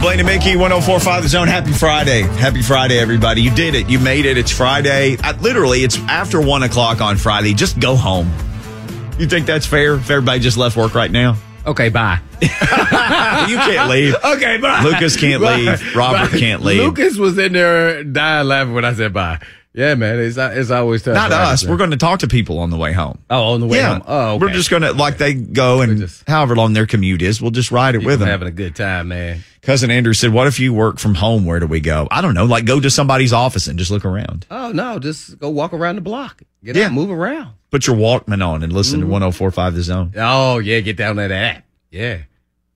Blaine and Mickey, 1045 The Zone. Happy Friday. Happy Friday, everybody. You did it. You made it. It's Friday. Uh, literally, it's after 1 o'clock on Friday. Just go home. You think that's fair if everybody just left work right now? Okay, bye. you can't leave. Okay, bye. Lucas can't Bye. leave. Robert Bye. can't leave. Lucas was in there dying laughing when I said bye. Yeah, man, it's it's always tough. Not us. We're going to talk to people on the way home. Oh, on the way home. Oh, okay. We're just going to, like, they go and just- however long their commute is, we'll just ride it with them. having a good time, man. Cousin Andrew said, What if you work from home? Where do we go? I don't know. Like, go to somebody's office and just look around. Oh no, just go walk around the block. Get Yeah. out, move around. Put your Walkman on and listen Mm-hmm. to 1045 The Zone. Oh yeah, get down to that. Yeah.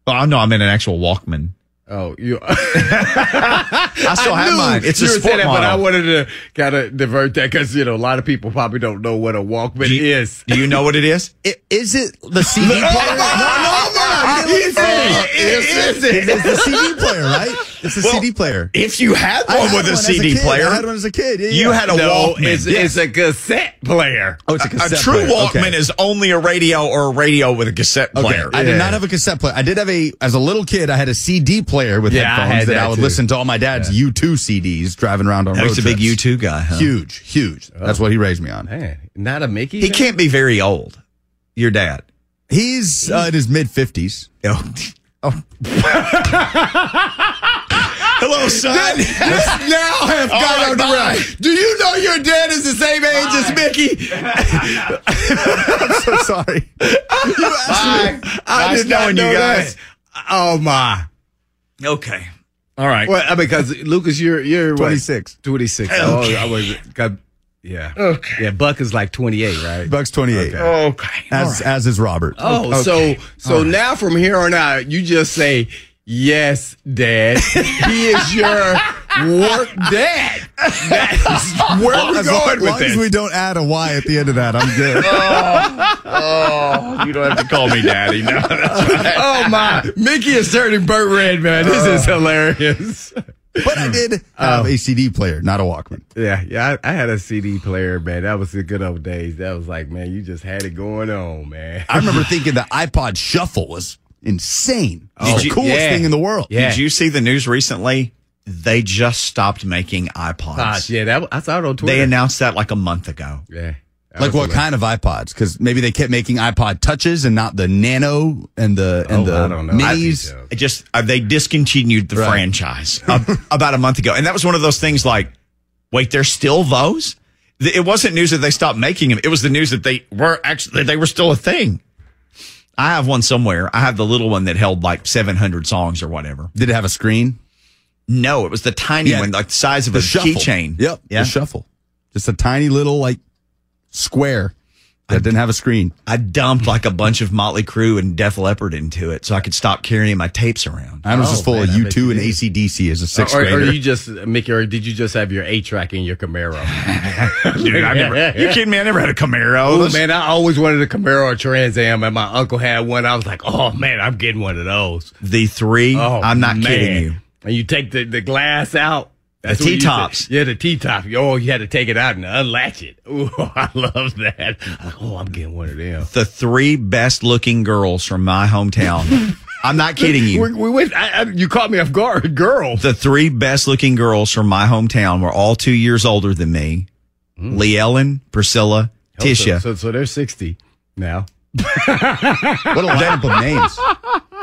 Oh, I know. I'm in an actual Walkman. Oh, you. I still have mine. It's a you sport that, model. but I wanted to kind of divert that because you know a lot of people probably don't know what a Walkman Do you- is. Do you know what it is? I- Is it the CD player? no, no, Is it? It's the CD player, right? It's a Well, CD player. If you had one had with a one as CD kid. player, I had one as a kid. Yeah, you yeah. had a No, Walkman. it's, it's a cassette player. Oh, it's a cassette. a cassette true player. Walkman Okay. is only a radio or a radio with a cassette Okay, player. I did not have a cassette player. I did have a, as a little kid, I had a CD player with Yeah, I headphones had that, that I would too. listen to all my dad's U2 CDs driving around on That road was a big. U2 guy, huh? Huge, huge. That's oh. what he raised me on. Man, not a Mickey. He fan? can't be very old. Your dad. He's uh, in his mid 50s. Oh. Hello, son. now have All got right, on the right. Do you know your dad is the same age as Mickey? I'm so sorry. You asked me. I Nice did not knowing you guys. that. Oh my. okay. All right. Well, I mean, because Lucas, you're you're what? 26. 26. Okay. Oh, I was. God, yeah. Okay. Yeah. Buck is like 28, right? Bucks 28. Okay. As, as is Robert. Oh, so so now from here on out, you just say yes, Dad. he is your work dad. That's where we're as long, going with long as this. we don't add a Y at the end of that, I'm good. Oh, oh, you don't have to call me daddy. No, that's right. oh my, Mickey is turning burnt red, man. This is uh. hilarious. But I did have a oh. CD player, not a Walkman. Yeah, yeah. I, I had a CD player, man. That was the good old days. That was like, man, you just had it going on, man. I remember thinking the iPod Shuffle was insane. It was the you- coolest yeah. thing in the world. Yeah. Did you see the news recently? They just stopped making iPods. Gosh, yeah, that I saw it on Twitter. They announced that like a month ago. yeah. That Like what kind of iPods? Because maybe they kept making iPod touches and not the Nano and the and Oh, the I don't know. minis. I It just uh, they discontinued the Right. franchise uh, about a month ago, and that was one of those things. Like, wait, there's still those. It wasn't news that they stopped making them. It was the news that they were actually they were still a thing. I have one somewhere. I have the little one that held like 700 songs or whatever. Did it have a screen? No, it was the tiny Yeah, one, like the size of The a shuffle. keychain. Yep. Yeah. The shuffle. Just a tiny little like square that didn't have a screen. I dumped like a bunch of Motley Crue and Def Leppard into it so I could stop carrying my tapes around. Oh, I was Oh, just full man, of U2 and did. ACDC as a sixth or, or grader. you just Mickey, or did you just have your eight track in your Camaro? Dude, I never. You kidding me? I never had a Camaro. Oh man, I always wanted a Camaro or Trans Am, and my uncle had one. I was like, oh man, I'm getting one of those. The three. Oh, I'm not man. kidding you. And you take the, the glass out. That's The what you used to- T-tops. Yeah, the T top. Oh, you had to take it out and unlatch it. Ooh, I love that. Oh, I'm getting one of them. The three best looking girls from my hometown. I'm not kidding you. We, we went. I, I, you caught me off guard, girl. the three best looking girls from my hometown were all two years older than me. Lee Ellen, Priscilla, Tisha. Hmm. So, so, so they're sixty now. what a lineup of names.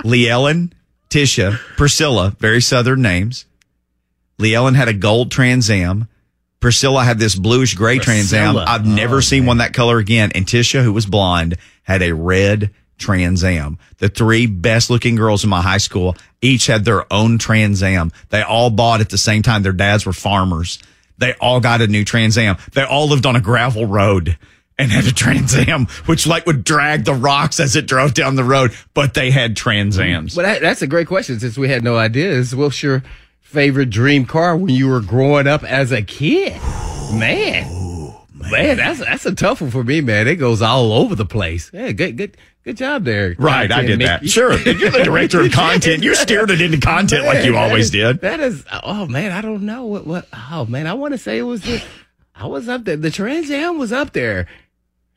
Lee Ellen, Tisha, Priscilla, very southern names. Lee Ellen had a gold Trans Am. Priscilla had this bluish gray Trans Am. I've never Oh, seen one that color again. And Tisha, who was blonde, had a red Trans Am. The three best looking girls in my high school each had their own Trans Am. They all bought at the same time. Their dads were farmers. They all got a new Trans Am. They all lived on a gravel road. and had a Trans Am, which like would drag the rocks as it drove down the road, but they had Trans Ams. Well, that, that's a great question since we had no ideas. What's your favorite dream car when you were growing up as a kid? Man, man, that's that's a tough one for me, man. It goes all over the place. Yeah, good, good, good job there. Right, I did that. Sure. You're the director of content. You steered it into content like you always is- did. That is, oh man, I don't know what, what, oh man, I want to say it was the, I was up there. The Trans Am was up there.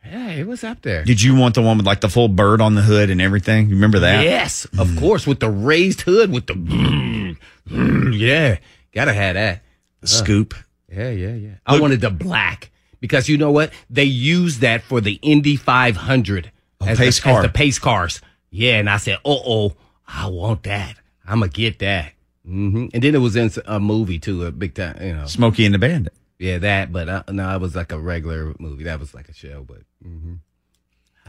Yeah, it was up there. Did you want the one with like the full bird on the hood and everything? You remember that? Yes, of course, with the raised hood, with the, yeah, gotta have that. The scoop. Yeah, yeah, yeah. I wanted the black because you know what? They use that for the Indy 500 as, pace the, car. as the pace cars. Yeah, and I said, "Oh, oh, I want that. I'm gonna get that." hmm And then it was in a movie too, a big time, you know. Smokey and the Bandit. Yeah, that. But uh, no, it was like a regular movie. That was like a show, but. hmm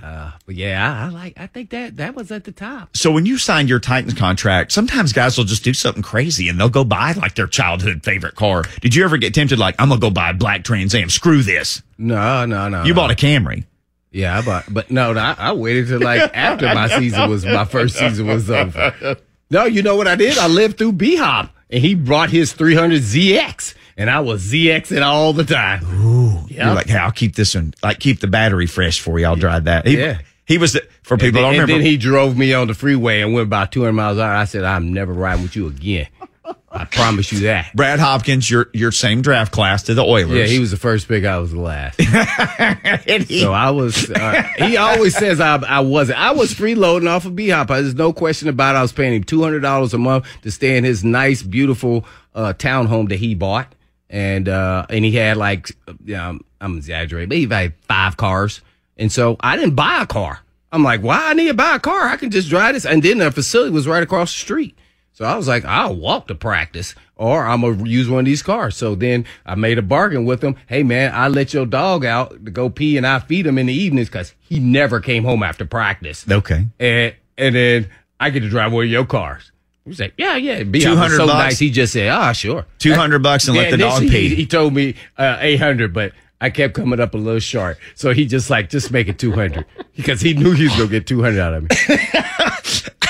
Uh, but yeah, I, I like. I think that that was at the top. So when you signed your Titans contract, sometimes guys will just do something crazy and they'll go buy like their childhood favorite car. Did you ever get tempted like, I'm gonna go buy a black Trans Am, screw this? No, no, no. You no. bought a Camry. Yeah, I bought, but no, no, I, I waited till like after my season was my first season was over. No, you know what I did? I lived through B Hop, and he brought his 300 ZX, and I was ZXing all the time. Ooh, yeah. You're like, hey, I'll keep this one, like keep the battery fresh for you. I'll drive that. He, Yeah. He was the, for people and, don't then, and remember. then he drove me on the freeway and went about 200 miles an hour. I said, I'm never riding with you again. I promise you that. Brad Hopkins, your your same draft class to the Oilers. Yeah, he was the first pick. I was the last. He- So I was. Uh, he always says I, I wasn't. I was freeloading off of B Hop. There's no question about. it. I was paying him two hundred dollars a month to stay in his nice, beautiful uh, townhome that he bought, and uh, and he had like, you know, I'm exaggerating, but he had five cars, and so I didn't buy a car. I'm like, why I need to buy a car? I can just drive this, and then the facility was right across the street. So I was like, I'll walk to practice or I'm going to use one of these cars. So then I made a bargain with him. Hey, man, I let your dog out to go pee and I feed him in the evenings because he never came home after practice. okay. And, and then I get to drive one of your cars. He was like, yeah, yeah. Be 200 so bucks? nice. He just said, ah, sure. 200 bucks and let the dog pee. He, he told me uh, 800, but I kept coming up a little short. So he just like, just make it 200 because he knew he was going to get 200 out of me.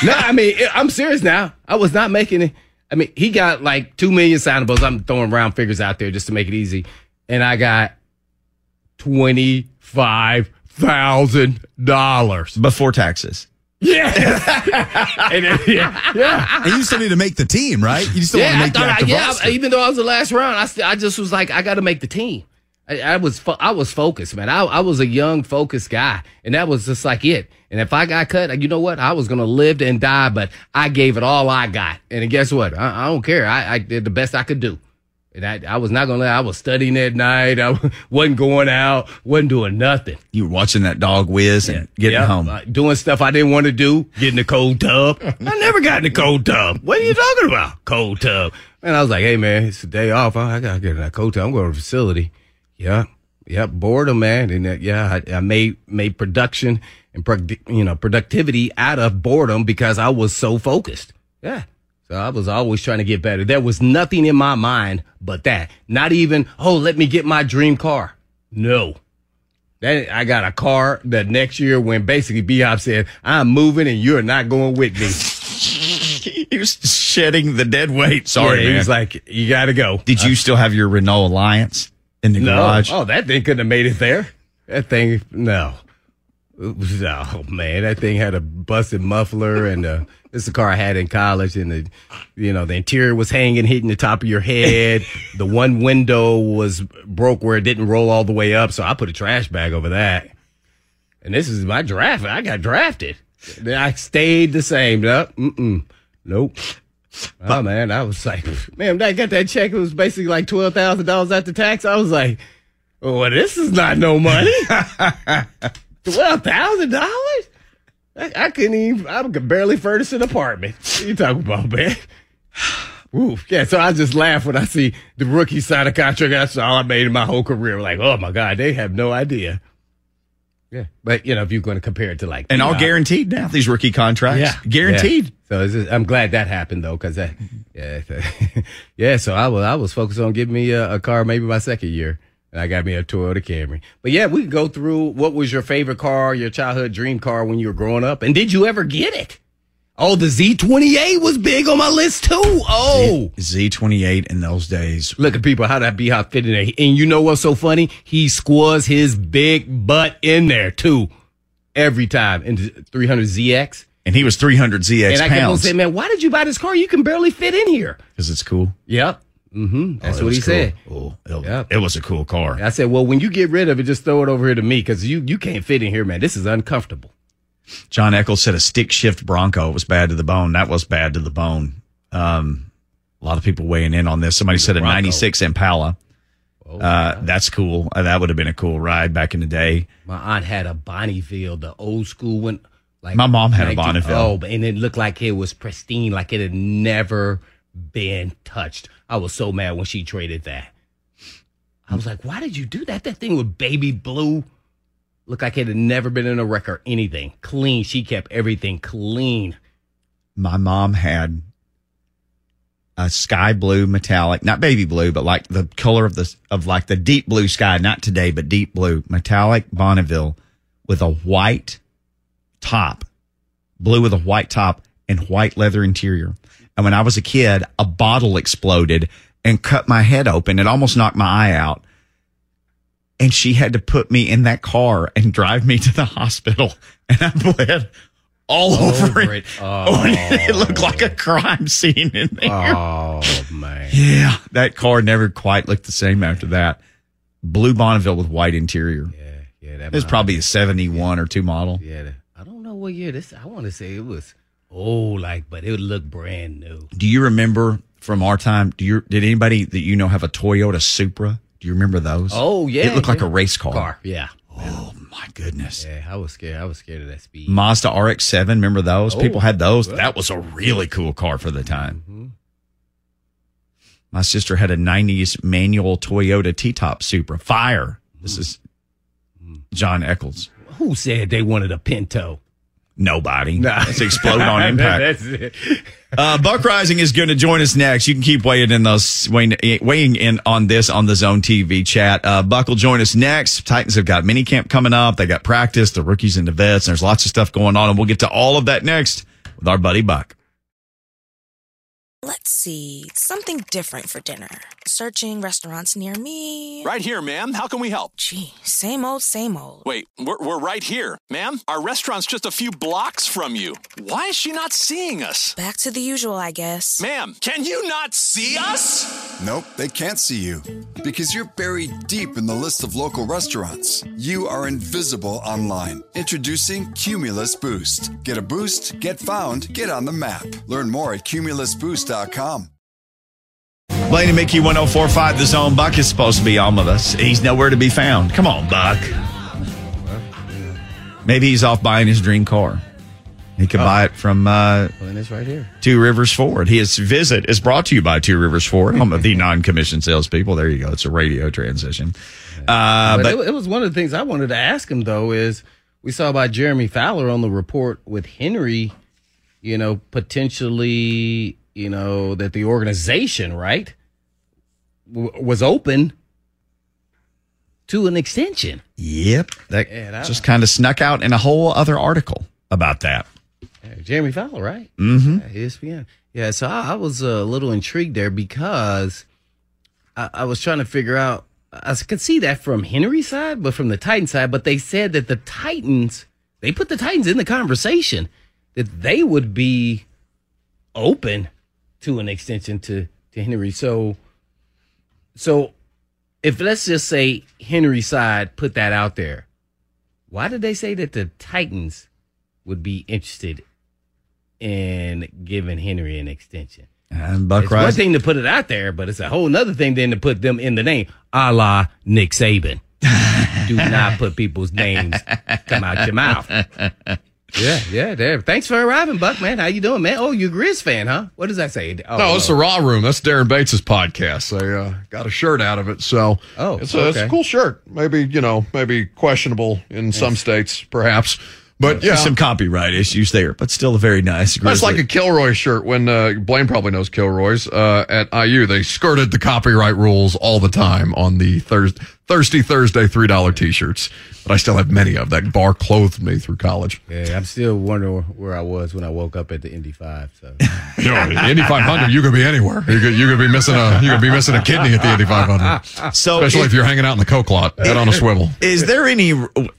no, I mean, I'm serious now. I was not making it. I mean, he got like 2 million signables. I'm throwing round figures out there just to make it easy. And I got $25,000. Before taxes. Yeah. and then, yeah. Yeah. And you still need to make the team, right? You still Yeah, want to make the thought, I, yeah, roster. even though I was the last round, I, st- I just was like, I got to make the team. I, I was, fo- I was focused, man. I, I was a young, focused guy, and that was just like it. And if I got cut, you know what? I was gonna live and die, but I gave it all I got. And guess what? I, I don't care. I, I did the best I could do. And I, I was not gonna let. I was studying at night. I wasn't going out. wasn't doing nothing. You were watching that dog whiz and getting Yeah, home. uh, doing stuff I didn't want to do, get in the cold tub. I never got in the cold tub. What are you talking about? Cold tub. And I was like, hey man, it's a day off. I, I gotta get in that cold tub. I'm going to the facility. Yeah. Yeah. Boredom, man. And uh, yeah, I, I made, made production and, you know, productivity out of boredom because I was so focused. Yeah. I was always trying to get better. There was nothing in my mind but that. Not even, oh, let me get my dream car. No. That I got a car that next year when basically Beyonce said, I'm moving and you're not going with me. he was shedding the dead weight. Sorry, yeah, man. he was like, you got to go. Did you still have your Renault Alliance in the no. garage? Oh, that thing couldn't have made it there. That thing, no. Oh man, that thing had a busted muffler, and uh, this is the car I had in college, and the, you know, the interior was hanging, hitting the top of your head. the one window was broke where it didn't roll all the way up, so I put a trash bag over that. And this is my draft. I got drafted. I stayed the same. Nope. Mm-mm. Nope. Oh man, I was like, man, I got that check. It was basically like twelve thousand dollars after tax. I was like, well, this is not no money. Twelve thousand dollars? I, I couldn't even. I could barely furnish an apartment. What you talking about, man? Oof. Yeah, so I just laugh when I see the rookie sign a contract. That's all I made in my whole career. Like, oh my god, they have no idea. Yeah, but you know, if you're going to compare it to like, and all P-Dot, guaranteed now, these rookie contracts. yeah, Guaranteed. Yeah. So just, I'm glad that happened though, because that, yeah, yeah. So I was I was focused on getting me a, a car maybe my second year. And I got me a Toyota Camry. But yeah, we go through what was your favorite car, your childhood dream car when you were growing up, and did you ever get it? Oh, the Z28 was big on my list too. Oh, Z28 in those days. look at people how that be how fit in there. And you know what's so funny? He squaws his big butt in there too, every time in 300ZX. And he was 300 ZX and I kept on saying, man, why did you buy this car? You can barely fit in here. because it's cool. Yep. Mm-hmm. That's Oh, what he cool. said. Oh, it, Yep. it was a cool car. I said, well, when you get rid of it, just throw it over here to me because you, you can't fit in here, man. This is uncomfortable. John Eccles said a stick shift Bronco was bad to the bone. That was bad to the bone. Um, a lot of people weighing in on this. Somebody said a 96 Impala. Oh, Uh, that's cool. Uh, that would have been a cool ride back in the day. My aunt had a Bonneville, the old school one. Like My mom had a 19 Bonneville. Oh, and it looked like it was pristine, like it had never been touched. I was so mad when she traded that. I was like, why did you do that? That thing with baby blue. Looked like it had never been in a wreck or anything. Clean. She kept everything clean. My mom had a sky blue metallic, not baby blue, but like the color of the of like the deep blue sky, not today, but deep blue metallic Bonneville with a white top, blue with a white top and white leather interior. And when I was a kid, a bottle exploded and cut my head open. It almost knocked my eye out. And she had to put me in that car and drive me to the hospital. And I bled all over, over it. it. Oh, it looked like a crime scene in there. Oh, man. Yeah. That car never quite looked the same after that. Blue Bonneville with white interior. Yeah, yeah. That It was probably a 71 or 2 model. Yeah, I don't know what year this. I want to say it was old, like, but it would look brand new. Do you remember from our time? Do you did anybody that you know have a Toyota Supra? Do you remember those? Oh yeah, it looked like a race car. car. Yeah, Oh my goodness. yeah. I was scared. I was scared of that speed. Mazda RX-7, remember those? Oh, People had those. good. That was a really cool car for the time. Mhm. My sister had a 90s manual Toyota T-top Supra. Fire. This is John Eccles. Who said they wanted a Pinto? Nobody. It's explode on impact. That's it. Uh, Buck Reising is going to join us next. You can keep weighing in those weighing, weighing in on this on the Zone TV chat. Uh, Buck will join us next. Titans have got mini camp coming up. They got practice, the rookies and the vets. And there's lots of stuff going on, and we'll get to all of that next with our buddy Buck. Let's see. Something different for dinner. Searching restaurants near me. Right here, ma'am. How can we help? Gee, same old, same old. Wait, we're, we're right here. Ma'am, our restaurant's just a few blocks from you. Why is she not seeing us? Back to the usual, I guess. Ma'am, can you not see us? Nope, they can't see you. Because you're buried deep in the list of local restaurants. You are invisible online. Introducing Cumulus Boost. Get a boost, get found, get on the map. Learn more at cumulusboost.com. Blaine and Mickey 1045, the zone. Buck is supposed to be on with us. He's nowhere to be found. Come on, Buck. Maybe he's off buying his dream car. He could buy it from uh, And it's right here. Two Rivers Ford. His visit is brought to you by Two Rivers Ford. I'm the non-commissioned salespeople. There you go. It's a radio transition. Uh, but but it, it was one of the things I wanted to ask him though is we saw by Jeremy Fowler on the report with Henry, you know, potentially, you know, that the organization, right, w- was open to an extension. yep, that Yeah, just kind of snuck out in a whole other article about that. Yeah, Jeremy Fowler, right? Mm-hmm. Yeah, ESPN. Yeah, so I, I was a little intrigued there because I, I was trying to figure out. I could see that from Henry's side, but from the Titans side. But they said that the Titans, they put the Titans in the conversation that they would be open to an extension to to Henry. So, so if let's just say Henry side put that out there, why did they say that the Titans would be interested in giving Henry an extension? And Buck It's one Rice. thing to put it out there, but it's a whole nother thing then to put them in the name, a la Nick Saban. Do not put people's names come out your mouth. Yeah, yeah, there. Thanks for arriving, Buck, man. How you doing, man? Oh, you a Grizz fan, huh? What does that say? Oh, No, it's the Raw Room. That's Darren Bates' podcast. I uh, got a shirt out of it, so Oh, it's a, it's a cool shirt. Maybe you know, maybe questionable in some states, perhaps, but yeah, Some copyright issues there, but still a very nice. that's like a Kilroy shirt. When uh, Blaine probably knows Kilroy's uh, at IU, they skirted the copyright rules all the time on the Thursday Thirsty Thursday $3 t shirts. But I still have many of. That bar clothed me through college. Yeah, I'm still wondering where I was when I woke up at the Indy Five. So You know, Indy 500, you could be anywhere. You could, you could be missing a you could be missing a kidney at the Indy 500. So Especially it- if you're hanging out in the coke lot, head on a swivel. Is there any?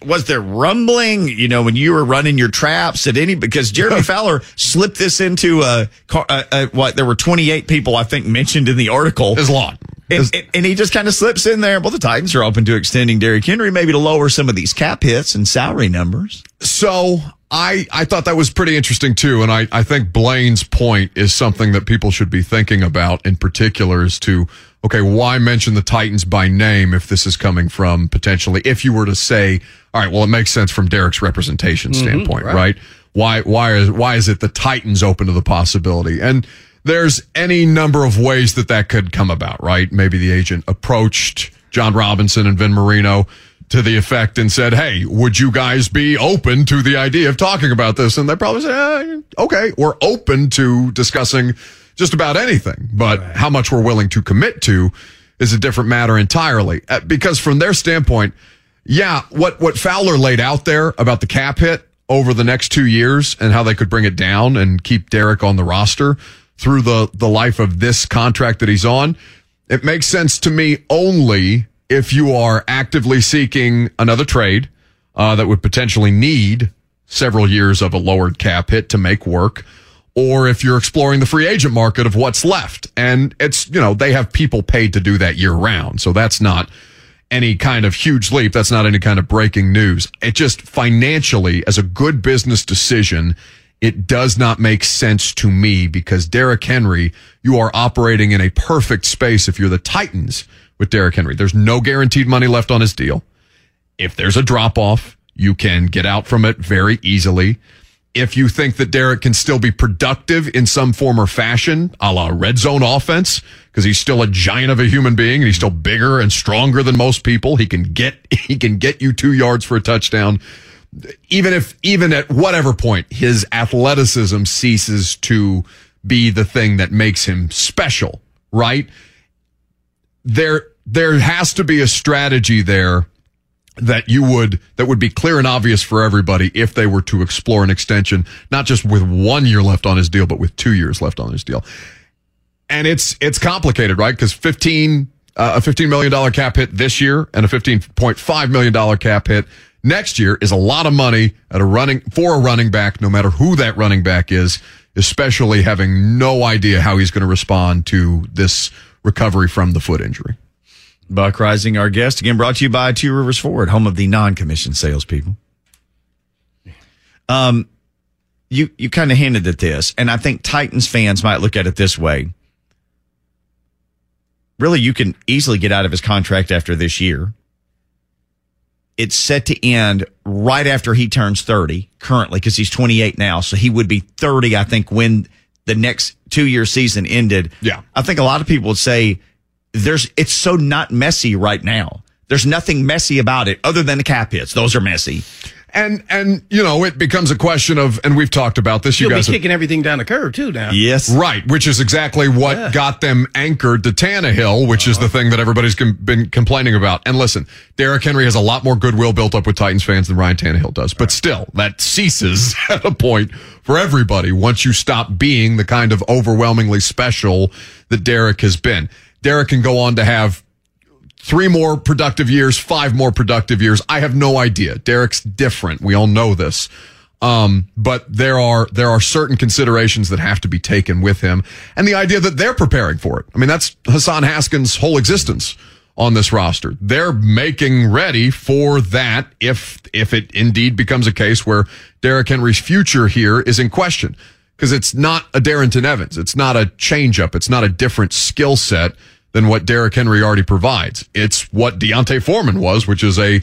Was there rumbling? You know, when you were running your traps at any? Because Jeremy Fowler slipped this into a, car- uh uh what? There were 28 people I think mentioned in the article. There's a lot. And, and- and he just kind of slips in there. Well, the Titans are open to extending Derrick Henry, maybe to lower some of these cap hits and salary numbers. So I I thought that was pretty interesting too, and I I think Blaine's point is something that people should be thinking about in particular as to okay why mention the Titans by name if this is coming from potentially if you were to say all right well it makes sense from Derrick's representation mm-hmm. standpoint right. why why is why is it the Titans open to the possibility and there's any number of ways that that could come about right maybe the agent approached John Robinson and Vin Marino to the effect and said, Hey, would you guys be open to the idea of talking about this? And they probably say, eh, okay, we're open to discussing just about anything, but how much we're willing to commit to is a different matter entirely. Uh, Because from their standpoint, yeah, what, what Fowler laid out there about the cap hit over the next two years and how they could bring it down and keep Derrick on the roster through the, the life of this contract that he's on. It makes sense to me only if you are actively seeking another trade uh, that would potentially need several years of a lowered cap hit to make work, or if you're exploring the free agent market of what's left. And it's, you know, they have people paid to do that year round. So that's not any kind of huge leap. That's not any kind of breaking news. It just financially, as a good business decision, it does not make sense to me because Derrick Henry, you are operating in a perfect space if you're the Titans with Derrick Henry. There's no guaranteed money left on his deal. If there's a drop off, you can get out from it very easily. If you think that Derrick can still be productive in some form or fashion, a la red zone offense, because he's still a giant of a human being and he's still bigger and stronger than most people, he can get, he can get you two yards for a touchdown. Even if, even at whatever point his athleticism ceases to be the thing that makes him special, right? There, there has to be a strategy there that you would that would be clear and obvious for everybody if they were to explore an extension not just with 1 year left on his deal but with 2 years left on his deal and it's it's complicated right cuz 15 uh, a 15 million dollar cap hit this year and a 15.5 million dollar cap hit next year is a lot of money at a running for a running back no matter who that running back is especially having no idea how he's going to respond to this recovery from the foot injury Buck Reising, our guest, again brought to you by Two Rivers Ford, home of the non-commissioned salespeople. Um, you you kind of hinted at this, and I think Titans fans might look at it this way. Really, you can easily get out of his contract after this year. It's set to end right after he turns 30 currently because he's 28 now. So he would be 30, I think, when the next two year season ended. Yeah. I think a lot of people would say there's, it's so not messy right now. There's nothing messy about it other than the cap hits. Those are messy. And and you know it becomes a question of, and we've talked about this. You you'll be guys, have- kicking everything down the curve too now. Yes. right? Which is exactly what got them anchored to Tannehill, which is the thing that everybody's com- been complaining about. And listen, Derrick Henry has a lot more goodwill built up with Titans fans than Ryan Tannehill does, but still, that ceases at a point for everybody once you stop being the kind of overwhelmingly special that Derrick has been. Derrick can go on to have three more productive years, five more productive years. I have no idea. Derrick's different. We all know this. Um, but there are, there are certain considerations that have to be taken with him and the idea that they're preparing for it. I mean, that's Hassan Haskins' whole existence on this roster. They're making ready for that if, if it indeed becomes a case where Derrick Henry's future here is in question. Cause it's not a Darrynton Evans. It's not a changeup. It's not a different skill set than what Derrick Henry already provides. It's what D'Onta Foreman was, which is a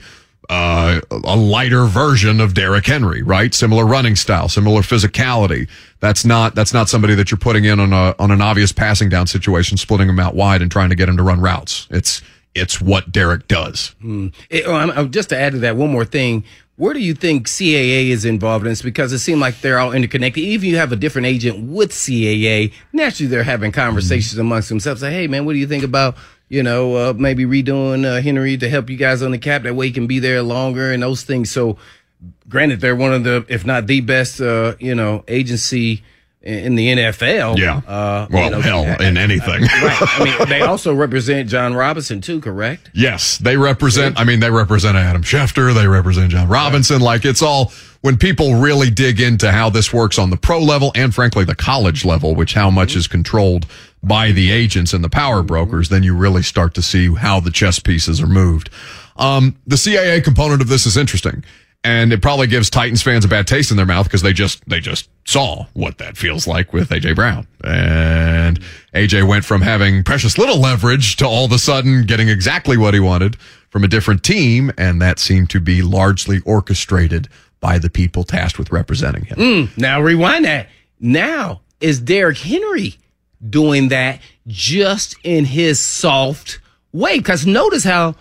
uh, a lighter version of Derrick Henry, right? Similar running style, similar physicality. That's not that's not somebody that you're putting in on a on an obvious passing down situation, splitting him out wide and trying to get him to run routes. It's it's what Derrick does. It- oh, just to add to that, one more thing. Where do you think CAA is involved in this? Because it seemed like they're all interconnected. Even if you have a different agent with CAA, naturally they're having conversations amongst themselves. Like, hey, man, what do you think about you know, uh, maybe redoing uh, Henry to help you guys on the cap. That way he can be there longer and those things. So, granted, they're one of the, if not the best, uh, you know, agency in the NFL. Yeah. Uh, well, you know, hell, in anything. right. I mean, they also represent John Robinson too, correct? Yes, they represent. I mean, they represent Adam Schefter. They represent John Robinson. Like it's all when people really dig into how this works on the pro level and frankly the college level, which how much is controlled by the agents and the power brokers, then you really start to see how the chess pieces are moved. Um, the CAA component of this is interesting. And it probably gives Titans fans a bad taste in their mouth because they just they just saw what that feels like with AJ Brown. And AJ went from having precious little leverage to all of a sudden getting exactly what he wanted from a different team, and that seemed to be largely orchestrated by the people tasked with representing him. Mm, now rewind that. Now is Derrick Henry doing that just in his soft way? Because notice how.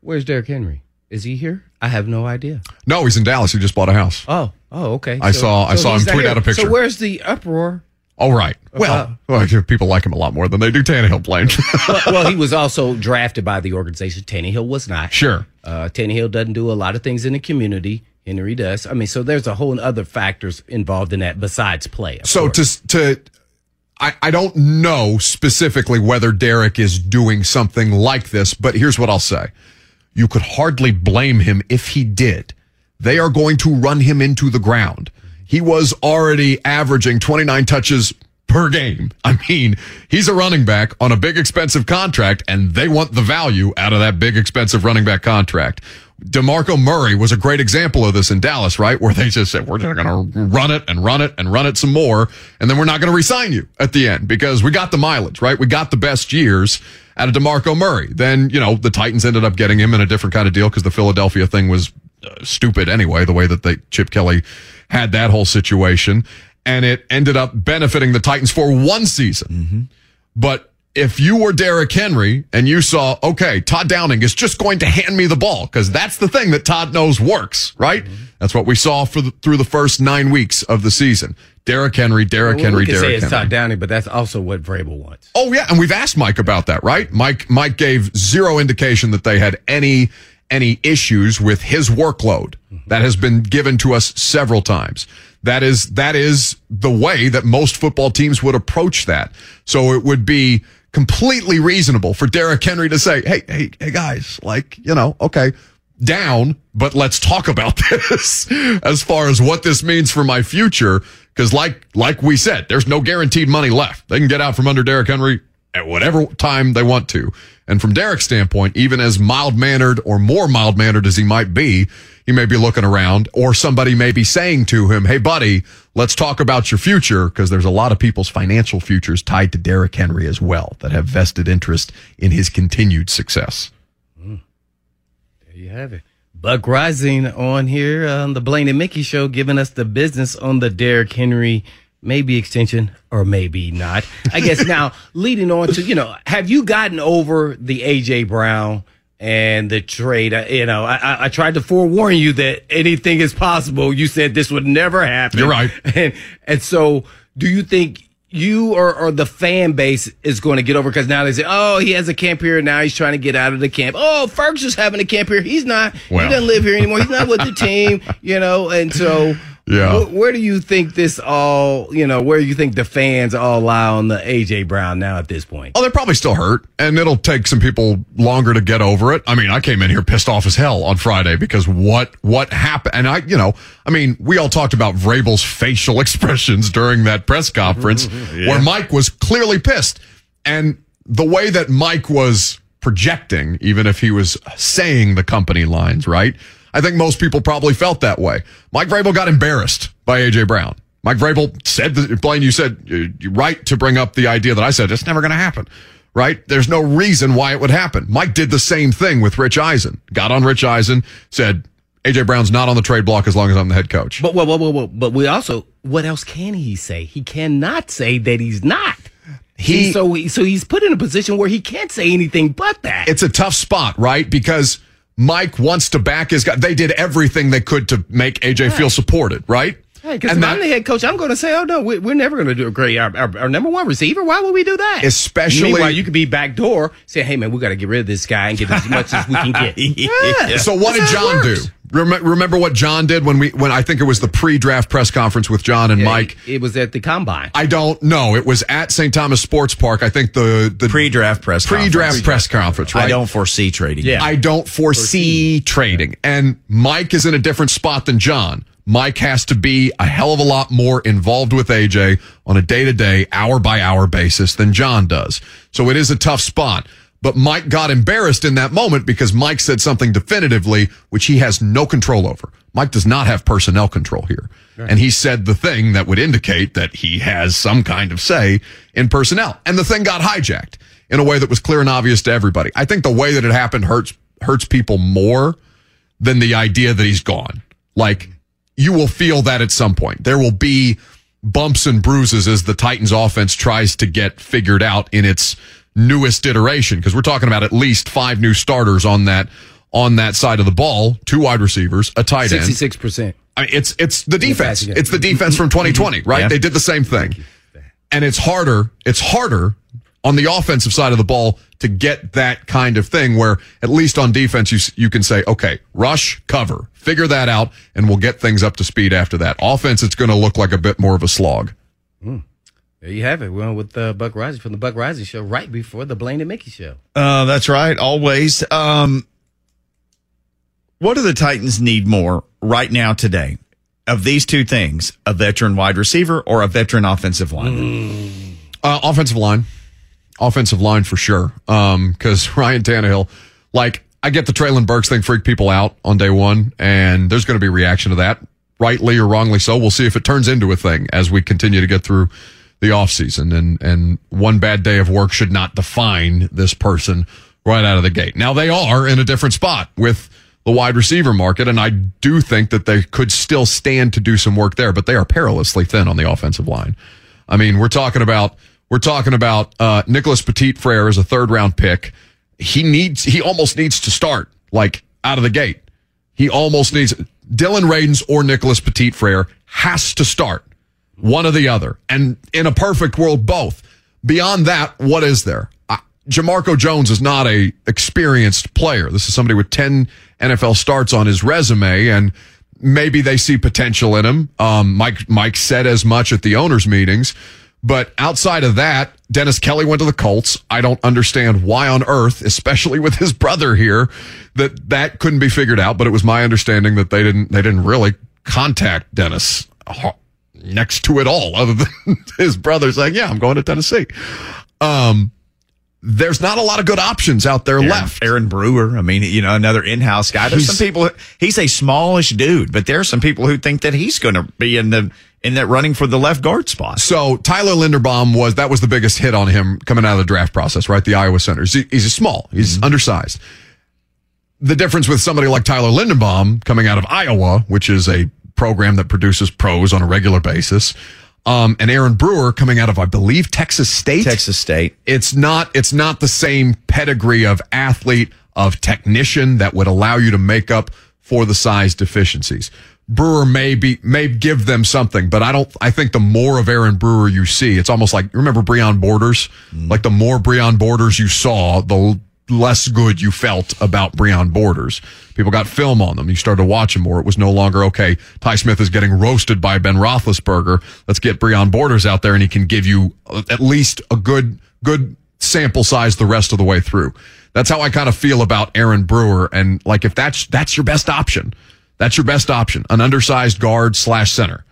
Where's Derrick Henry? Is he here? I have no idea. No, he's in Dallas. He just bought a house. Oh, oh, okay. I saw- I saw him tweet here. out a picture. So where's the uproar? Oh, right. Well, well, people like him a lot more than they do Tannehill playing. well, well, he was also drafted by the organization. Tannehill was not. sure. Uh, Tannehill doesn't do a lot of things in the community. Henry does. I mean, so there's a whole other factors involved in that besides play. So course. to to I, I don't know specifically whether Derrick is doing something like this, but here's what I'll say. You could hardly blame him if he did. They are going to run him into the ground. He was already averaging 29 touches per game. I mean, he's a running back on a big expensive contract and they want the value out of that big expensive running back contract. DeMarco Murray was a great example of this in Dallas, right? Where they just said, we're just going to run it and run it and run it some more. And then we're not going to resign you at the end because we got the mileage, right? We got the best years out of DeMarco Murray. Then, you know, the Titans ended up getting him in a different kind of deal because the Philadelphia thing was uh, stupid anyway, the way that they, Chip Kelly had that whole situation. And it ended up benefiting the Titans for one season. But if you were Derrick Henry and you saw, okay, Todd Downing is just going to hand me the ball because that's the thing that Todd knows works, right? Mm-hmm. That's what we saw for the, through the first nine weeks of the season. Derrick Henry, Derrick Well, Henry, we can say Derrick it's Henry. Todd Downing, but that's also what Vrabel wants. Oh yeah, and we've asked Mike about that, right? Mike Mike gave zero indication that they had any any issues with his workload. Mm-hmm. That has been given to us several times. That is that is the way that most football teams would approach that. So it would be completely reasonable for Derrick Henry to say, "Hey, hey, hey guys, like, you know, okay, down, but let's talk about this as far as what this means for my future. Cause like, like we said, there's no guaranteed money left. They can get out from under Derrick Henry at whatever time they want to. And from Derrick's standpoint, even as mild mannered or more mild mannered as he might be, he may be looking around or somebody may be saying to him, Hey buddy, let's talk about your future. Cause there's a lot of people's financial futures tied to Derrick Henry as well that have vested interest in his continued success. Mm. There you have it. Buck Reising on here on the Blaine and Mickey show, giving us the business on the Derrick Henry maybe extension or maybe not. I guess now leading on to, you know, have you gotten over the AJ Brown and the trade? Uh, You know, I, I, I tried to forewarn you that anything is possible. You said this would never happen. You're right. And, and so do you think you or, or the fan base is going to get over because now they say, oh, he has a camp here. Now he's trying to get out of the camp. Oh, Ferg's just having a camp here. He's not. Well. He doesn't live here anymore. He's not with the team, you know. And so, Yeah. wh- where do you think this all, you know, where do you think the fans all lie on the AJ Brown now at this point? Oh, they're probably still hurt, and it'll take some people longer to get over it. I mean, I came in here pissed off as hell on Friday because what what happened? And I, you know, I mean, we all talked about Vrabel's facial expressions during that press conference mm-hmm, mm-hmm, where Mike was clearly pissed, and the way that Mike was projecting, even if he was saying the company lines, right? I think most people probably felt that way. Mike Vrabel got embarrassed by AJ Brown. Mike Vrabel said, that, Blaine, you said uh, you're right to bring up the idea that I said it's never going to happen, right? There's no reason why it would happen. Mike did the same thing with Rich Eisen. Got on Rich Eisen, said AJ Brown's not on the trade block as long as I'm the head coach. But, well, well, well, well, but we also, what else can he say? He cannot say that he's not. He- He, so, he, so he's put in a position where he can't say anything but that. it's a tough spot, right? Because Mike wants to back his guy. They did everything they could to make AJ feel supported, right? Hey, because I'm the head coach, I'm going to say, oh, no, we, we're never going to do a great. Our, our, our number one receiver, why would we do that? Especially- Meanwhile, you could be backdoor, say, hey, man, we got to get rid of this guy and get as much as we can get. Yeah. So what did That's John do? Works. Rem- remember what John did when we when I think it was the pre-draft press conference with John and Yeah, Mike. It, it was at the combine. I don't know. It was at St. Thomas Sports Park. I think the the Pre-draft press pre-draft conference. press conference. Right. I don't foresee trading. Yeah. I don't foresee trading. And Mike is in a different spot than John. Mike has to be a hell of a lot more involved with AJ on a day to day, hour by hour basis than John does. So it is a tough spot. But Mike got embarrassed in that moment because Mike said something definitively, which he has no control over. Mike does not have personnel control here. And he said the thing that would indicate that he has some kind of say in personnel. And the thing got hijacked in a way that was clear and obvious to everybody. I think the way that it happened hurts hurts people more than the idea that he's gone. Like you will feel that at some point. There will be bumps and bruises as the Titans offense tries to get figured out in its newest iteration because we're talking about at least five new starters on that on that side of the ball, two wide receivers, a tight end. 66%. I mean, it's it's the defense. It's the defense from 2020, mm-hmm. right? Yeah. They did the same thing, and it's harder. It's harder on the offensive side of the ball to get that kind of thing. Where at least on defense, you you can say, okay, rush, cover, figure that out, and we'll get things up to speed after that. Offense, it's going to look like a bit more of a slog. There you have it. We went with uh, Buck Reising from the Buck Reising show right before the Blaine and Mickey show. Uh, that's right. Always. Um, what do the Titans need more right now today? Of these two things, a veteran wide receiver or a veteran offensive lineman? Uh, offensive line, offensive line for sure. Um, because Ryan Tannehill, like I get the Treylon Burks thing freaked people out on day one, and there's going to be a reaction to that, rightly or wrongly so. We'll see if it turns into a thing as we continue to get through the offseason. And and one bad day of work should not define this person right out of the gate. Now they are in a different spot with the wide receiver market, and I do think that they could still stand to do some work there, but they are perilously thin on the offensive line. I mean, we're talking about we're talking about uh, Nicholas Petit Frere as a third round pick. He needs he almost needs to start like out of the gate. He almost needs Dillon Radunz or Nicholas Petit Frere has to start one or the other, and in a perfect world, both. Beyond that, what is there? I, Jamarco Jones is not a experienced player. This is somebody with ten NFL starts on his resume, and maybe they see potential in him. Um, Mike Mike said as much at the owners' meetings. But outside of that, Dennis Kelly went to the Colts. I don't understand why on earth, especially with his brother here, that that couldn't be figured out. But it was my understanding that they didn't they didn't really contact Dennis next to it all, other than his brother saying, "Yeah, I'm going to Tennessee." Um, there's not a lot of good options out there Aaron, left. Aaron Brewer. I mean, you know, another in-house guy. There's He's- some people. He's a smallish dude, but there are some people who think that he's going to be in the in that running for the left guard spot. So Tyler Linderbaum was that was the biggest hit on him coming out of the draft process, right? The Iowa Center. He's, he's small. He's undersized. The difference with somebody like Tyler Linderbaum coming out of Iowa, which is a program that produces pros on a regular basis, um, and Aaron Brewer coming out of, I believe, Texas State. Texas State. It's not. It's not the same pedigree of athlete of technician that would allow you to make up for the size deficiencies. Brewer may be may give them something, but I don't. I think the more of Aaron Brewer you see, it's almost like remember Breon Borders. Like the more Breon Borders you saw, the less good you felt about Breon Borders. People got film on them. You started to watch them more. It was no longer okay. Tye Smith is getting roasted by Ben Roethlisberger. Let's get Breon Borders out there, and he can give you uh, at least a good good sample size the rest of the way through. That's how I kind of feel about Aaron Brewer. And like, if that's, that's your best option, that's your best option, an undersized guard slash center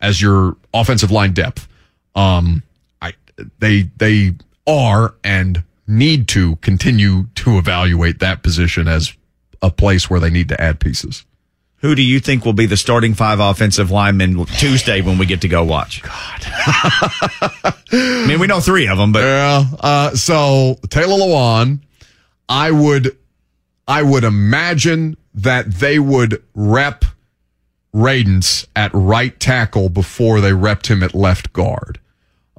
as your offensive line depth. Um, I, they, they are and need to continue to evaluate that position as a place where they need to add pieces. Who do you think will be the starting five offensive linemen Tuesday when we get to go watch? God. I mean, we know three of them, but Yeah. Uh, so Taylor Lewan, I would, I would imagine that they would rep Radunz at right tackle before they repped him at left guard.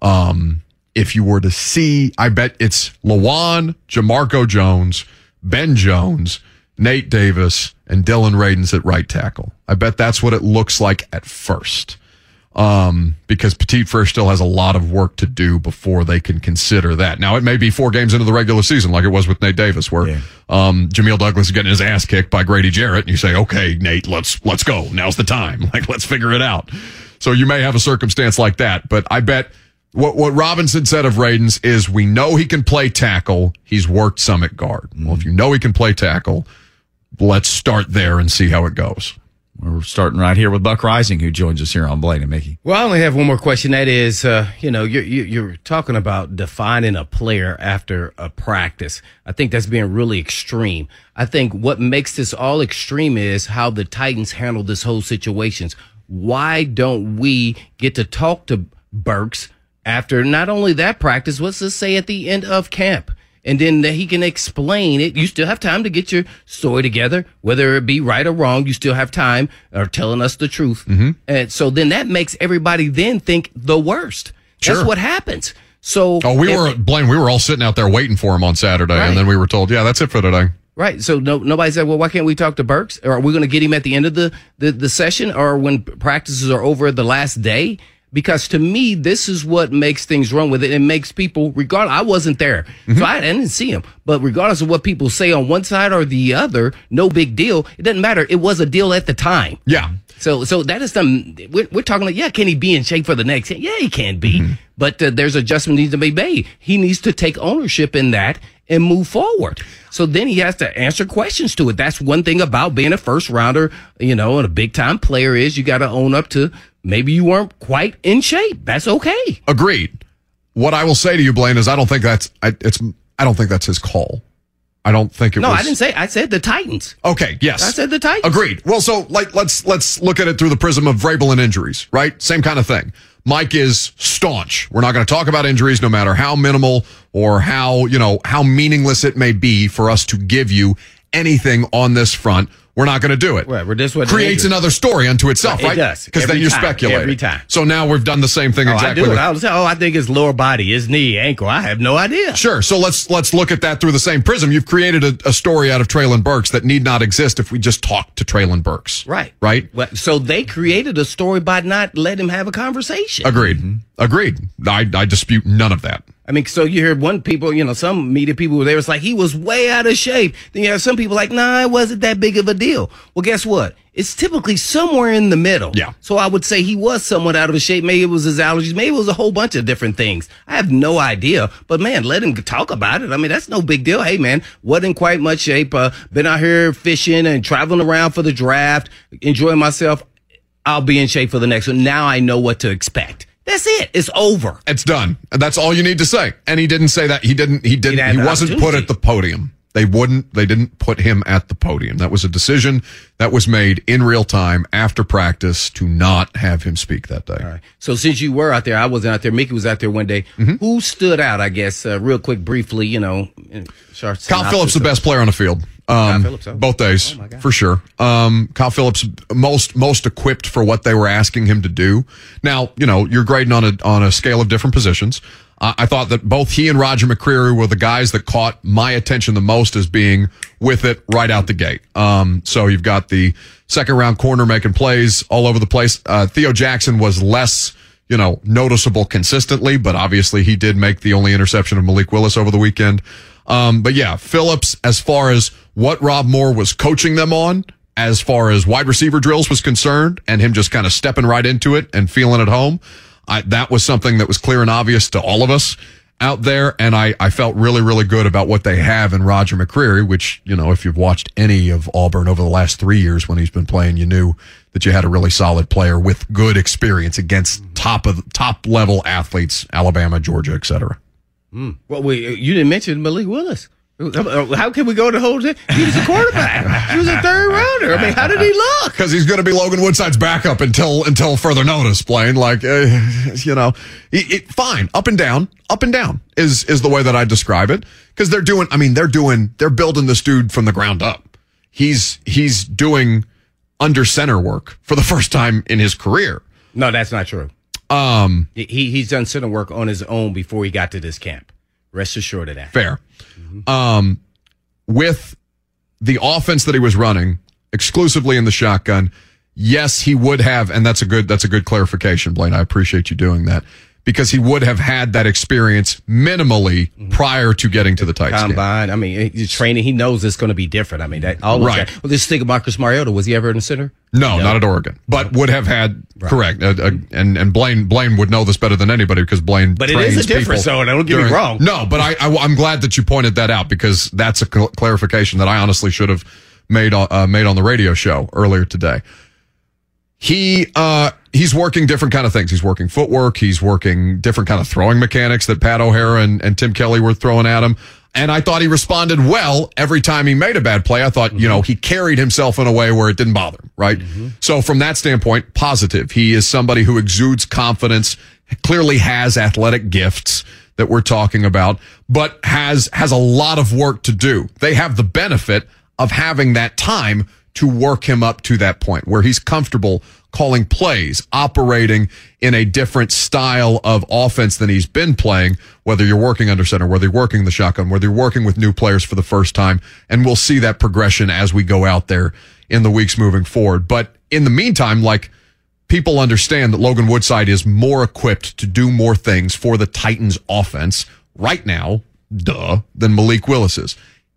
Um, if you were to see, I bet it's Lewan, Jamarco Jones, Ben Jones, Nate Davis, and Dillon Radunz at right tackle. I bet that's what it looks like at first. um, because Petit Frere still has a lot of work to do before they can consider that. Now, it may be four games into the regular season, like it was with Nate Davis, where Yeah. um, Jamil Douglas is getting his ass kicked by Grady Jarrett, and you say, "Okay, Nate, let's let's go. Now's the time. Like, let's figure it out." So you may have a circumstance like that, but I bet what what Robinson said of Radunz is, "We know he can play tackle. He's worked some at guard. Well, if you know he can play tackle, let's start there and see how it goes." We're starting right here with Buck Reising, who joins us here on Blaine and Mickey. Well, I only have one more question. That is, uh, you know, you're, you're you're talking about defining a player after a practice. I think that's being really extreme. I think what makes this all extreme is how the Titans handle this whole situation. Why don't we get to talk to Burks after not only that practice, what's to say at the end of camp? and then that he can explain it. You still have time to get your story together, whether it be right or wrong. You still have time or telling us the truth. Mm-hmm. And so then that makes everybody then think the worst. Sure. That's what happens. So Oh, we if- were Blaine. We were all sitting out there waiting for him on Saturday, Right. and then we were told, "Yeah, that's it for today." Right. So no, nobody said, well, why can't we talk to Burks? Or are we going to get him at the end of the, the, the session or when practices are over the last day? Because to me, this is what makes things wrong with it. It makes people, regard, I wasn't there. So I, didn't see him. But regardless of what people say on one side or the other, no big deal. It doesn't matter. It was a deal at the time. Yeah, So, so that is some. We're, we're talking like, yeah, can he be in shape for the next? Yeah, he can be, but uh, there's adjustment needs to be made. He needs to take ownership in that and move forward. So then he has to answer questions to it. That's one thing about being a first rounder, you know, and a big time player is you got to own up to maybe you weren't quite in shape. That's okay. agreed. What I will say to you, Blaine, is I don't think that's I, it's I don't think that's his call. I don't think it No, was. I didn't say. I said the Titans. Okay, yes. I said the Titans. Agreed. Well, so like let's let's look at it through the prism of Vrabel and injuries, right? Same kind of thing. Mike is staunch. We're not going to talk about injuries, no matter how minimal or how you know how meaningless it may be for us to give you anything on this front. We're not going to do it. Right, we're just what creates another story unto itself, It right? does. Because then you're time. speculating Every time. So now we've done the same thing Oh, I do. with- I was, oh, I think his lower body, his knee, ankle. I have no idea. Sure. So let's let's look at that through the same prism. You've created a, a story out of Treylon Burks that need not exist if we just talk to Treylon Burks. Right. Right. Well, so they created a story by not letting him have a conversation. Agreed. Mm-hmm. Agreed. I, I dispute none of that. I mean, so you hear one people, you know, some media people there was like he was way out of shape. Then you have some people like, nah, it wasn't that big of a deal. Well, guess what? It's typically somewhere in the middle. Yeah. So I would say he was somewhat out of shape. Maybe it was his allergies. Maybe it was a whole bunch of different things. I have no idea. But man, let him talk about it. I mean, that's no big deal. Hey man, wasn't quite much shape. Uh, been out here fishing and traveling around for the draft, enjoying myself. I'll be in shape for the next one. Now I know what to expect. That's it. It's over. It's done. And that's all you need to say. And he didn't say that. He didn't, he didn't, he wasn't put at the podium. They wouldn't, they didn't put him at the podium. That was a decision that was made in real time after practice to not have him speak that day. All right. So since you were out there, I wasn't out there. Mickey was out there one day. Who stood out? I guess uh, real quick, briefly. You know, Kyle Phillips, the best player on the field. Um, Phillips, oh. both days, Oh, for sure. Um, Kyle Phillips, most most equipped for what they were asking him to do. Now, you know, you're grading on a on a scale of different positions. Uh, I thought that both he and Roger McCreary were the guys that caught my attention the most as being with it right out the gate. Um, so you've got the second round corner making plays all over the place. Uh, Theo Jackson was less you know, noticeable consistently, but obviously he did make the only interception of Malik Willis over the weekend. Um, but yeah, Phillips, as far as what Rob Moore was coaching them on, as far as wide receiver drills was concerned, and him just kind of stepping right into it and feeling at home, I, that was something that was clear and obvious to all of us out there. And I, I felt really, really good about what they have in Roger McCreary, which, you know, if you've watched any of Auburn over the last three years when he's been playing, you knew that you had a really solid player with good experience against top of top level athletes, Alabama, Georgia, et cetera. Hmm. Well, we, you didn't mention Malik Willis. How can we go the whole thing? He was a quarterback. he was a third rounder. I mean, how did he look? because he's going to be Logan Woodside's backup until until further notice. Blaine, like uh, you know, it, it, fine, up and down, up and down is is the way that I describe it. Because they're doing, I mean, they're doing, they're building this dude from the ground up. He's he's doing under center work for the first time in his career. No, that's not true. Um, He he's done center work on his own before he got to this camp. Rest assured of that. fair. Um, with the offense that he was running exclusively in the shotgun, yes, he would have, and that's a good that's a good clarification, Blaine. I appreciate you doing that because he would have had that experience minimally prior to getting to the Titans. game. Combine. I mean, he's training. He knows it's going to be different. I mean, that all Right. Well, just think of Marcus Mariota. Was he ever in the center? No, not at Oregon, but would have had correct. Uh, uh, and and Blaine Blaine would know this better than anybody because Blaine. But it is a difference, though, don't get me during- wrong. No, but I, I am glad that you pointed that out because that's a cl- clarification that I honestly should have made uh, made on the radio show earlier today. He uh he's working different kind of things. He's working footwork. He's working different kind of throwing mechanics that Pat O'Hara and, and Tim Kelly were throwing at him. And I thought he responded well every time he made a bad play. I thought, you know, he carried himself in a way where it didn't bother him, right? So from that standpoint, positive. He is somebody who exudes confidence, clearly has athletic gifts that we're talking about, but has has a lot of work to do. They have the benefit of having that time to work him up to that point where he's comfortable calling plays, operating in a different style of offense than he's been playing, whether you're working under center, whether you're working the shotgun, whether you're working with new players for the first time. And we'll see that progression as we go out there in the weeks moving forward. But in the meantime, like people understand that Logan Woodside is more equipped to do more things for the Titans offense right now, duh, than Malik Willis is.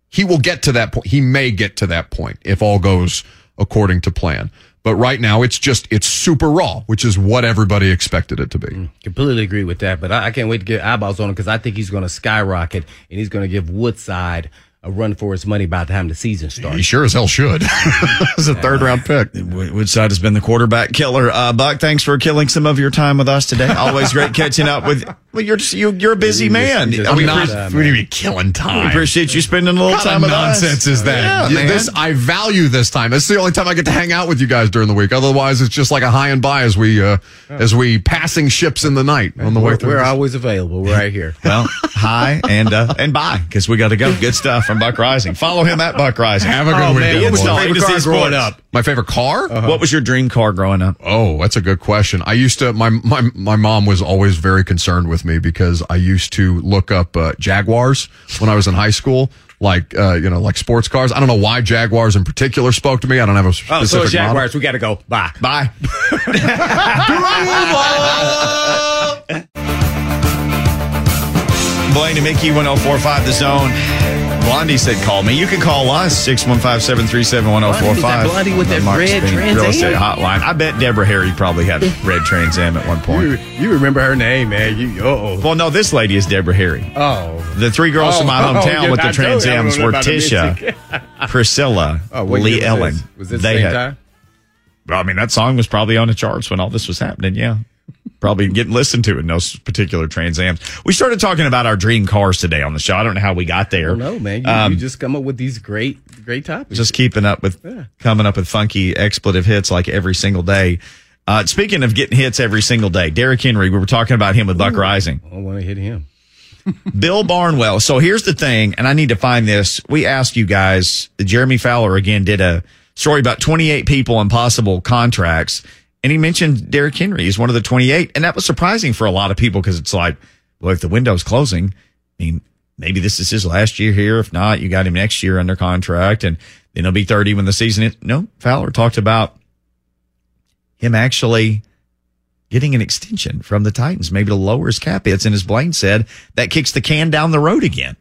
He will get to that point. He may get to that point if all goes according to plan. But right now, it's just, it's super raw, which is what everybody expected it to be. Mm, completely agree with that, but I, I can't wait to get eyeballs on him because I think he's going to skyrocket and he's going to give Woodside a run for his money by the time the season starts. He sure as hell should. It's a third round pick. Wood- Woodside has been the quarterback killer. Uh, Buck, thanks for killing some of your time with us today. Always great catching up with. Well, you're just you, you're a busy man. just- I mean, I'm we not- appreciate- What do killing time? we appreciate you spending a little What time kind with of us. nonsense is that? Yeah, Yeah, man. this I value this time. It's the only time I get to hang out with you guys during the week. Otherwise, it's just like a high and by as we uh, as we passing ships in the night on the way We're, through. we're always available. We're right here. Well, hi and uh, and bye because we got to go. Good stuff from Buck Reising. Follow him at Buck Reising. Have a good Oh, man, weekend. what was your favorite car growing up? My favorite car? What was your dream car growing up? Oh, that's a good question. I used to my my my mom was always very concerned with me because I used to look up uh, Jaguars when I was in high school, like uh, you know, like sports cars. I don't know why Jaguars in particular spoke to me. I don't have a specific. Oh, so it's model. Jaguars. We got to go. Bye. Bye. Blaine and Mickey 1045 the zone. Blondie said call me. You can call us 615-737-1045. Blondie, Blondie with that Mark red Spink Trans Real Am? estate hotline. I bet Deborah Harry probably had a red Trans Am at one point. you remember her name, man. You, oh. Well, no, this lady is Deborah Harry. Oh. The three girls Oh, from my oh, oh, hometown yeah, with the I Trans told you I Ams were Tisha, Priscilla, Oh, Lee year was Ellen. this? Was this they the same had, time? I mean, that song was probably on the charts when all this was happening. Yeah. Probably getting listened to in those particular Trans Ams. We started talking about our dream cars today on the show. I don't know how we got there. No, man. You, Um, you just come up with these great, great topics. just keeping up with coming up with funky expletive hits like every single day. Uh, speaking of getting hits every single day, Derrick Henry, we were talking about him with Buck Reising. I want to hit him. Bill Barnwell. So here's the thing, and I need to find this. We asked you guys, Jeremy Fowler again did a story about 28 people and possible contracts, and he mentioned Derrick Henry. He's one of the 28, and that was surprising for a lot of people because it's like, well, if the window's closing, I mean, maybe this is his last year here. If not, you got him next year under contract, and then he'll be 30 when the season is. No, Fowler talked about him actually getting an extension from the Titans, maybe to lower his cap hits. And as Blaine said, that kicks the can down the road again.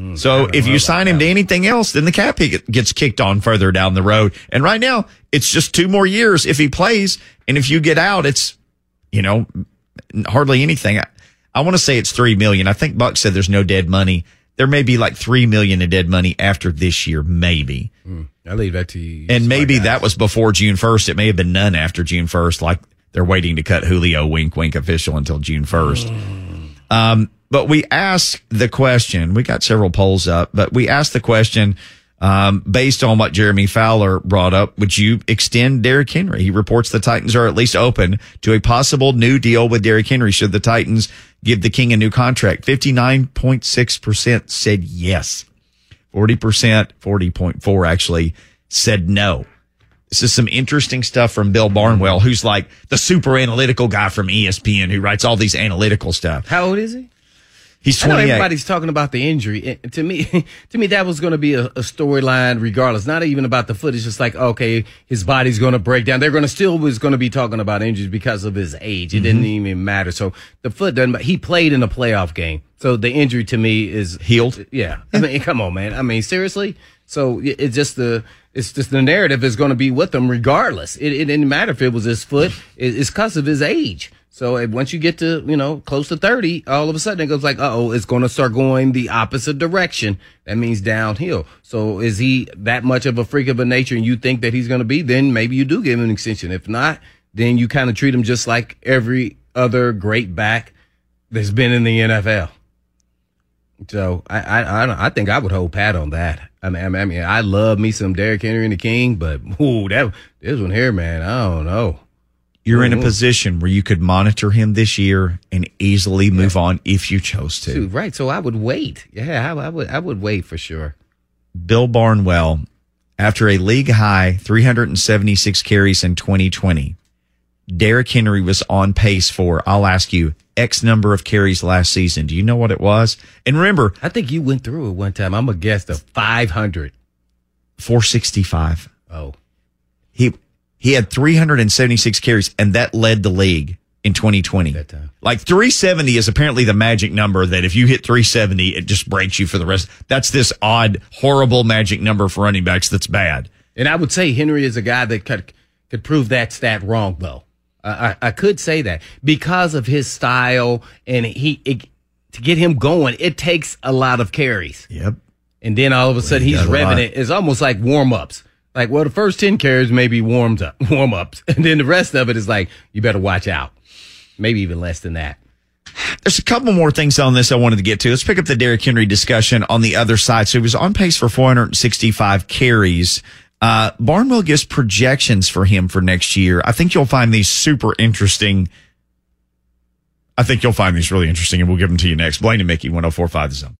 Mm, so if you sign him to anything else, then the cap gets kicked on further down the road. And right now, it's just two more years if he plays. And if you get out, it's, you know, hardly anything. I, I want to say it's three million. I think Buck said there's no dead money. There may be like three million in dead money after this year, maybe. Mm, I leave that to you. And maybe guys. that was before June 1st. It may have been none after June 1st, like they're waiting to cut Julio wink wink official until June 1st. Um, but we asked the question, we got several polls up, but we asked the question, um, based on what Jeremy Fowler brought up, would you extend Derrick Henry? He reports the Titans are at least open to a possible new deal with Derrick Henry should the Titans give the King a new contract. 59.6% said yes. 40%, 40.4 actually said no. This is some interesting stuff from Bill Barnwell, who's like the super analytical guy from ESPN who writes all these analytical stuff. How old is he? He's I know 28. everybody's talking about the injury. To me, to me, that was going to be a, a storyline regardless. Not even about the foot. It's just like, okay, his body's going to break down. They're going to still was going to be talking about injuries because of his age. It didn't mm-hmm. even matter. So the foot doesn't. But he played in a playoff game. So the injury to me is Healed? Yeah. I mean, come on, man. I mean, seriously. So it's just the. It's just the narrative is going to be with him regardless. It, it didn't matter if it was his foot. It, it's because of his age. So uh, once you get to, you know, close to 30, all of a sudden it goes like, oh, it's going to start going the opposite direction. That means downhill. So is he that much of a freak of a nature and you think that he's going to be, then maybe you do give him an extension. If not, then you kind of treat him just like every other great back that's been in the NFL. So I, I, I, I think I would hold pat on that. I mean, I mean, I, mean, I love me some Derrick Henry and the King, but ooh, that this one here, man, I don't know. You're in a Mhm. position where you could monitor him this year and easily move on if you chose to. Dude, right. So I would wait. Yeah, I, I would. I would wait for sure. Bill Barnwell, after a league high 376 carries in 2020, Derrick Henry was on pace for, I'll ask you, X number of carries last season. Do you know what it was? And remember, I think you went through it one time. I'm a guest of 500. 465. Oh, He he had 376 carries, and that led the league in 2020. That time. Like 370 is apparently the magic number that if you hit 370, it just breaks you for the rest. That's this odd, horrible magic number for running backs that's bad. and I would say Henry is a guy that could could prove that stat wrong, though. I, I, I could say that because of his style and he it, to get him going, it takes a lot of carries. Yep. And then all of a sudden he's got a lot. revving it. It's almost like warm ups. Like, well, the first 10 carries maybe warmed up, warm ups. And then the rest of it is like, you better watch out. Maybe even less than that. There's a couple more things on this I wanted to get to. Let's pick up the Derrick Henry discussion on the other side. So he was on pace for 465 carries. Uh, Barnwell gives projections for him for next year. I think you'll find these super interesting. I think you'll find these really interesting, and we'll give them to you next. Blaine and Mickey, 1045 The Zone.